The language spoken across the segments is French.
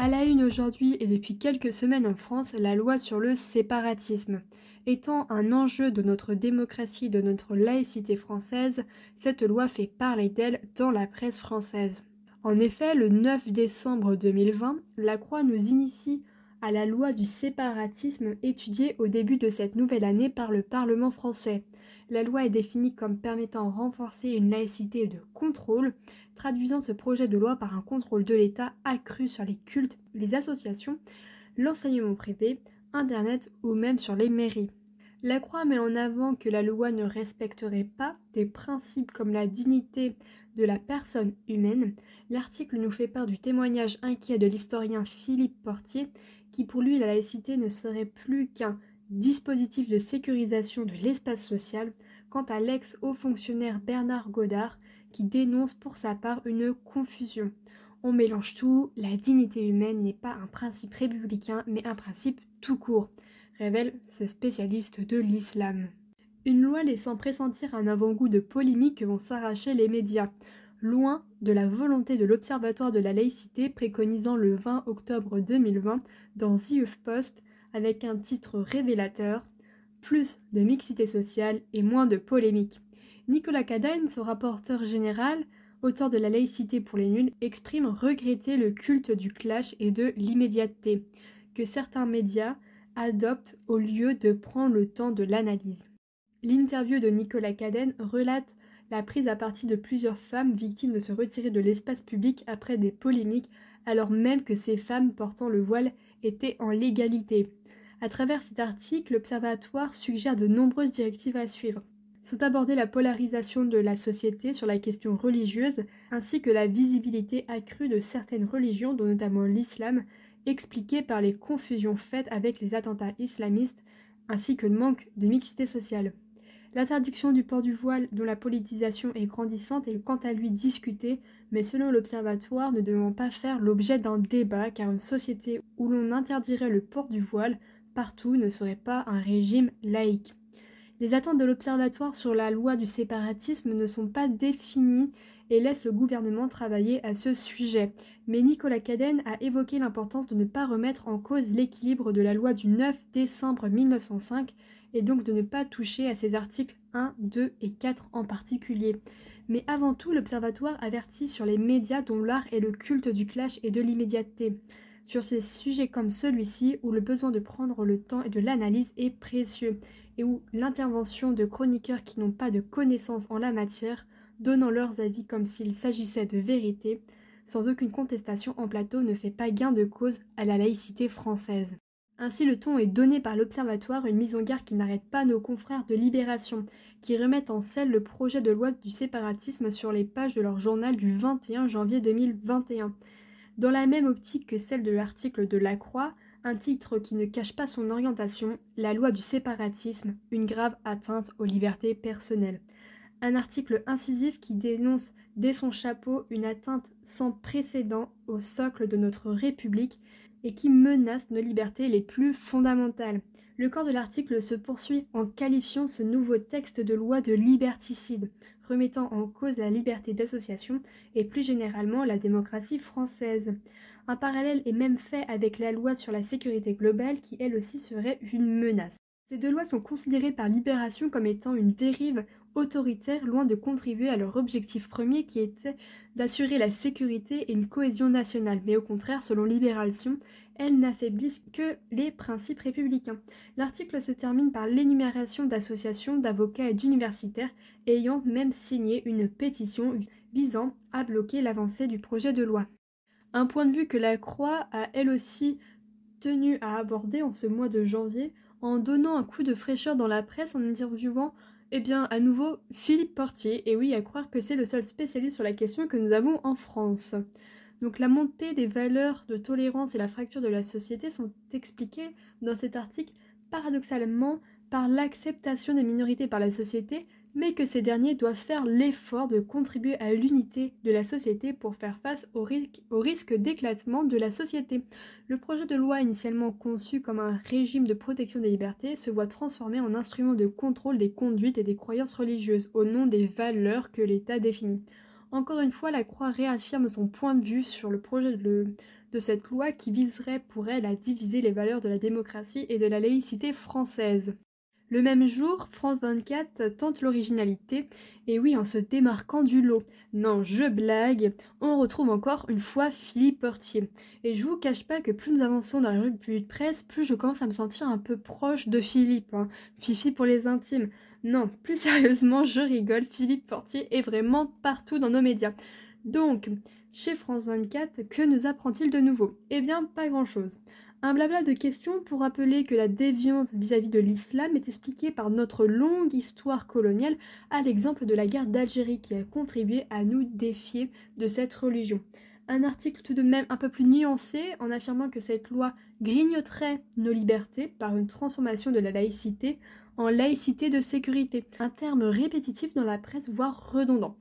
À la une aujourd'hui et depuis quelques semaines en France, la loi sur le séparatisme. Étant un enjeu de notre démocratie, de notre laïcité française, cette loi fait parler d'elle dans la presse française. En effet, le 9 décembre 2020, la Croix nous initie à la loi du séparatisme étudiée au début de cette nouvelle année par le Parlement français. La loi est définie comme permettant de renforcer une laïcité de contrôle, traduisant ce projet de loi par un contrôle de l'État accru sur les cultes, les associations, l'enseignement privé, Internet ou même sur les mairies. La Croix met en avant que la loi ne respecterait pas des principes comme la dignité de la personne humaine. L'article nous fait part du témoignage inquiet de l'historien Philippe Portier, qui pour lui la laïcité ne serait plus qu'un dispositif de sécurisation de l'espace social, quant à l'ex-haut fonctionnaire Bernard Godard, qui dénonce pour sa part une confusion. On mélange tout, la dignité humaine n'est pas un principe républicain, mais un principe tout court, révèle ce spécialiste de l'islam. Une loi laissant pressentir un avant-goût de polémique que vont s'arracher les médias, loin de la volonté de l'Observatoire de la laïcité préconisant le 20 octobre 2020 dans The Post avec un titre révélateur Plus de mixité sociale et moins de polémique. Nicolas Cadenne, son rapporteur général, auteur de La laïcité pour les nuls, exprime regretter le culte du clash et de l'immédiateté que certains médias adoptent au lieu de prendre le temps de l'analyse. L'interview de Nicolas Cadenne relate la prise à partie de plusieurs femmes victimes de se retirer de l'espace public après des polémiques, alors même que ces femmes portant le voile étaient en légalité. À travers cet article, l'Observatoire suggère de nombreuses directives à suivre sont abordées la polarisation de la société sur la question religieuse, ainsi que la visibilité accrue de certaines religions, dont notamment l'islam, expliquée par les confusions faites avec les attentats islamistes, ainsi que le manque de mixité sociale. L'interdiction du port du voile, dont la politisation est grandissante, est quant à lui discutée, mais selon l'Observatoire, ne devant pas faire l'objet d'un débat, car une société où l'on interdirait le port du voile partout ne serait pas un régime laïque. Les attentes de l'Observatoire sur la loi du séparatisme ne sont pas définies et laissent le gouvernement travailler à ce sujet. Mais Nicolas Cadenne a évoqué l'importance de ne pas remettre en cause l'équilibre de la loi du 9 décembre 1905 et donc de ne pas toucher à ces articles 1, 2 et 4 en particulier. Mais avant tout, l'Observatoire avertit sur les médias dont l'art est le culte du clash et de l'immédiateté. Sur ces sujets comme celui-ci, où le besoin de prendre le temps et de l'analyse est précieux, et où l'intervention de chroniqueurs qui n'ont pas de connaissances en la matière, donnant leurs avis comme s'il s'agissait de vérité, sans aucune contestation en plateau ne fait pas gain de cause à la laïcité française. Ainsi le ton est donné par l'Observatoire, une mise en garde qui n'arrête pas nos confrères de Libération, qui remettent en selle le projet de loi du séparatisme sur les pages de leur journal du 21 janvier 2021. Dans la même optique que celle de l'article de La Croix, un titre qui ne cache pas son orientation, La loi du séparatisme, une grave atteinte aux libertés personnelles. Un article incisif qui dénonce dès son chapeau une atteinte sans précédent au socle de notre République et qui menace nos libertés les plus fondamentales. Le corps de l'article se poursuit en qualifiant ce nouveau texte de loi de liberticide, remettant en cause la liberté d'association et plus généralement la démocratie française. Un parallèle est même fait avec la loi sur la sécurité globale qui elle aussi serait une menace. Ces deux lois sont considérées par Libération comme étant une dérive autoritaire loin de contribuer à leur objectif premier qui était d'assurer la sécurité et une cohésion nationale, mais au contraire, selon Libération, elles n'affaiblissent que les principes républicains. L'article se termine par l'énumération d'associations, d'avocats et d'universitaires ayant même signé une pétition visant à bloquer l'avancée du projet de loi. Un point de vue que la Croix a elle aussi tenu à aborder en ce mois de janvier en donnant un coup de fraîcheur dans la presse en interviewant eh bien, à nouveau, Philippe Portier, et oui, à croire que c'est le seul spécialiste sur la question que nous avons en France. Donc la montée des valeurs de tolérance et la fracture de la société sont expliquées dans cet article paradoxalement par l'acceptation des minorités par la société, mais que ces derniers doivent faire l'effort de contribuer à l'unité de la société pour faire face au, risque d'éclatement de la société. Le projet de loi initialement conçu comme un régime de protection des libertés se voit transformé en instrument de contrôle des conduites et des croyances religieuses au nom des valeurs que l'État définit. Encore une fois, la Croix réaffirme son point de vue sur le projet de, de cette loi qui viserait pour elle à diviser les valeurs de la démocratie et de la laïcité française. Le même jour, France 24 tente l'originalité, et oui, en se démarquant du lot. Non, je blague, on retrouve encore une fois Philippe Portier. Et je vous cache pas que plus nous avançons dans la rue de presse, plus je commence à me sentir un peu proche de Philippe. Hein. Fifi pour les intimes. Non, plus sérieusement, je rigole, Philippe Portier est vraiment partout dans nos médias. Donc, chez France 24, que nous apprend-il de nouveau? Eh bien, pas grand-chose. Un blabla de questions pour rappeler que la déviance vis-à-vis de l'islam est expliquée par notre longue histoire coloniale à l'exemple de la guerre d'Algérie qui a contribué à nous défier de cette religion. Un article tout de même un peu plus nuancé en affirmant que cette loi grignoterait nos libertés par une transformation de la laïcité en laïcité de sécurité, un terme répétitif dans la presse voire redondant.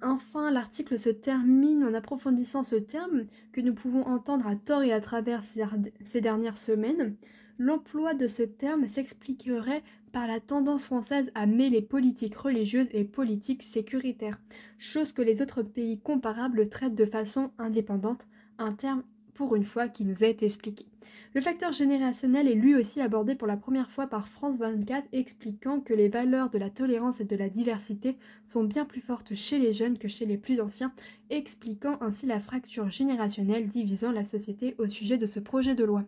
Enfin, l'article se termine en approfondissant ce terme que nous pouvons entendre à tort et à travers ces dernières semaines. L'emploi de ce terme s'expliquerait par la tendance française à mêler politique religieuse et politique sécuritaire, chose que les autres pays comparables traitent de façon indépendante, un terme pour une fois qui nous été expliqué. Le facteur générationnel est lui aussi abordé pour la première fois par France 24, expliquant que les valeurs de la tolérance et de la diversité sont bien plus fortes chez les jeunes que chez les plus anciens, expliquant ainsi la fracture générationnelle divisant la société au sujet de ce projet de loi.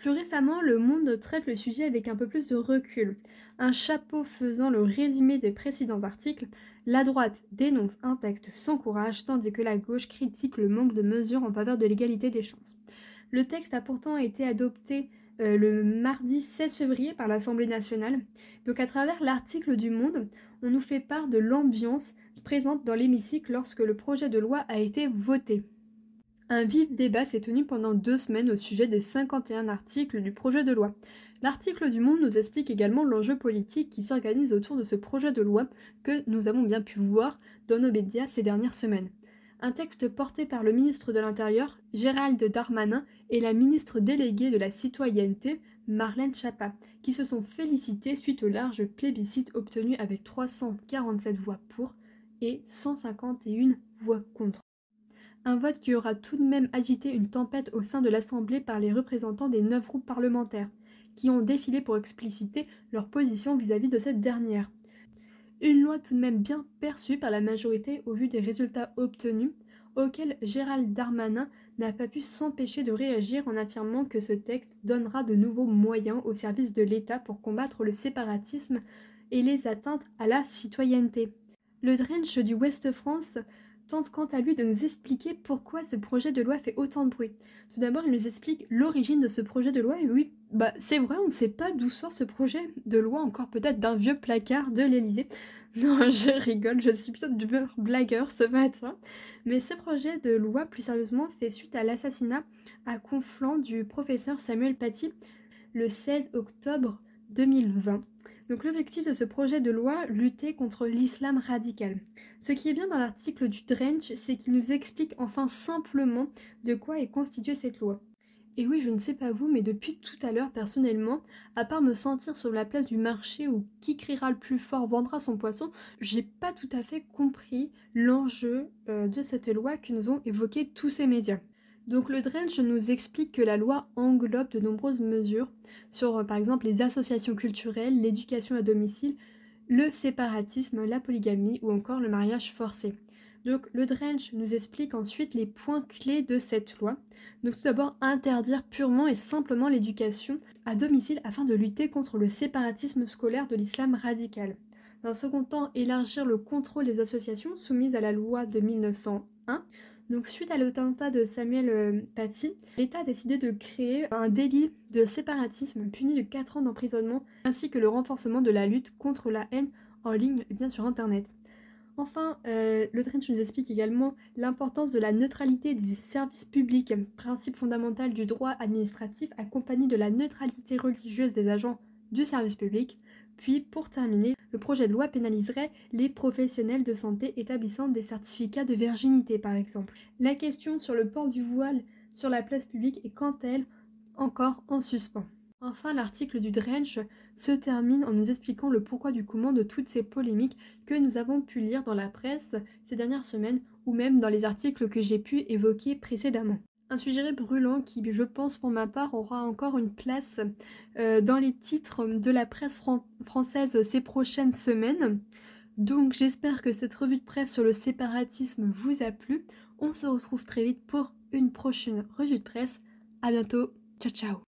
Plus récemment, Le Monde traite le sujet avec un peu plus de recul. Un chapeau faisant le résumé des précédents articles, la droite dénonce un texte sans courage tandis que la gauche critique le manque de mesures en faveur de l'égalité des chances. Le texte a pourtant été adopté euh, le mardi 16 février par l'Assemblée nationale. Donc à travers l'article du Monde, on nous fait part de l'ambiance présente dans l'hémicycle lorsque le projet de loi a été voté. Un vif débat s'est tenu pendant deux semaines au sujet des 51 articles du projet de loi. L'article du Monde nous explique également l'enjeu politique qui s'organise autour de ce projet de loi que nous avons bien pu voir dans nos médias ces dernières semaines. Un texte porté par le ministre de l'Intérieur, Gérald Darmanin, et la ministre déléguée de la Citoyenneté, Marlène Schiappa, qui se sont félicités suite au large plébiscite obtenu avec 347 voix pour et 151 voix contre. Un vote qui aura tout de même agité une tempête au sein de l'Assemblée par les représentants des neuf groupes parlementaires, qui ont défilé pour expliciter leur position vis-à-vis de cette dernière. Une loi tout de même bien perçue par la majorité au vu des résultats obtenus, auxquels Gérald Darmanin n'a pas pu s'empêcher de réagir en affirmant que ce texte donnera de nouveaux moyens au service de l'État pour combattre le séparatisme et les atteintes à la citoyenneté. Le Drench du Ouest France tente quant à lui de nous expliquer pourquoi ce projet de loi fait autant de bruit. Tout d'abord, il nous explique l'origine de ce projet de loi, et oui, bah c'est vrai, on ne sait pas d'où sort ce projet de loi, encore peut-être d'un vieux placard de l'Elysée. Non, je rigole, je suis plutôt du blagueur ce matin. Mais ce projet de loi, plus sérieusement, fait suite à l'assassinat à Conflans du professeur Samuel Paty le 16 octobre 2020. Donc l'objectif de ce projet de loi, lutter contre l'islam radical. Ce qui est bien dans l'article du Drench, c'est qu'il nous explique enfin simplement de quoi est constituée cette loi. Et oui, je ne sais pas vous, mais depuis tout à l'heure, personnellement, à part me sentir sur la place du marché où qui criera le plus fort vendra son poisson, j'ai pas tout à fait compris l'enjeu euh, de cette loi que nous ont évoqué tous ces médias. Donc le Drench nous explique que la loi englobe de nombreuses mesures sur euh, par exemple les associations culturelles, l'éducation à domicile, le séparatisme, la polygamie ou encore le mariage forcé. Donc le Drench nous explique ensuite les points clés de cette loi. Donc tout d'abord interdire purement et simplement l'éducation à domicile afin de lutter contre le séparatisme scolaire de l'islam radical. Dans un second temps, élargir le contrôle des associations soumises à la loi de 1901 donc suite à l'attentat de Samuel euh, Paty, l'État a décidé de créer un délit de séparatisme puni de 4 ans d'emprisonnement ainsi que le renforcement de la lutte contre la haine en ligne bien sur Internet. Enfin, euh, le Trench nous explique également l'importance de la neutralité du service public, principe fondamental du droit administratif accompagné de la neutralité religieuse des agents du service public, puis, pour terminer, le projet de loi pénaliserait les professionnels de santé établissant des certificats de virginité, par exemple. La question sur le port du voile sur la place publique est quant à elle encore en suspens. Enfin, l'article du Drench se termine en nous expliquant le pourquoi du comment de toutes ces polémiques que nous avons pu lire dans la presse ces dernières semaines ou même dans les articles que j'ai pu évoquer précédemment. Un sujet brûlant qui, je pense pour ma part, aura encore une place euh, dans les titres de la presse française ces prochaines semaines. Donc j'espère que cette revue de presse sur le séparatisme vous a plu. On se retrouve très vite pour une prochaine revue de presse. A bientôt. Ciao ciao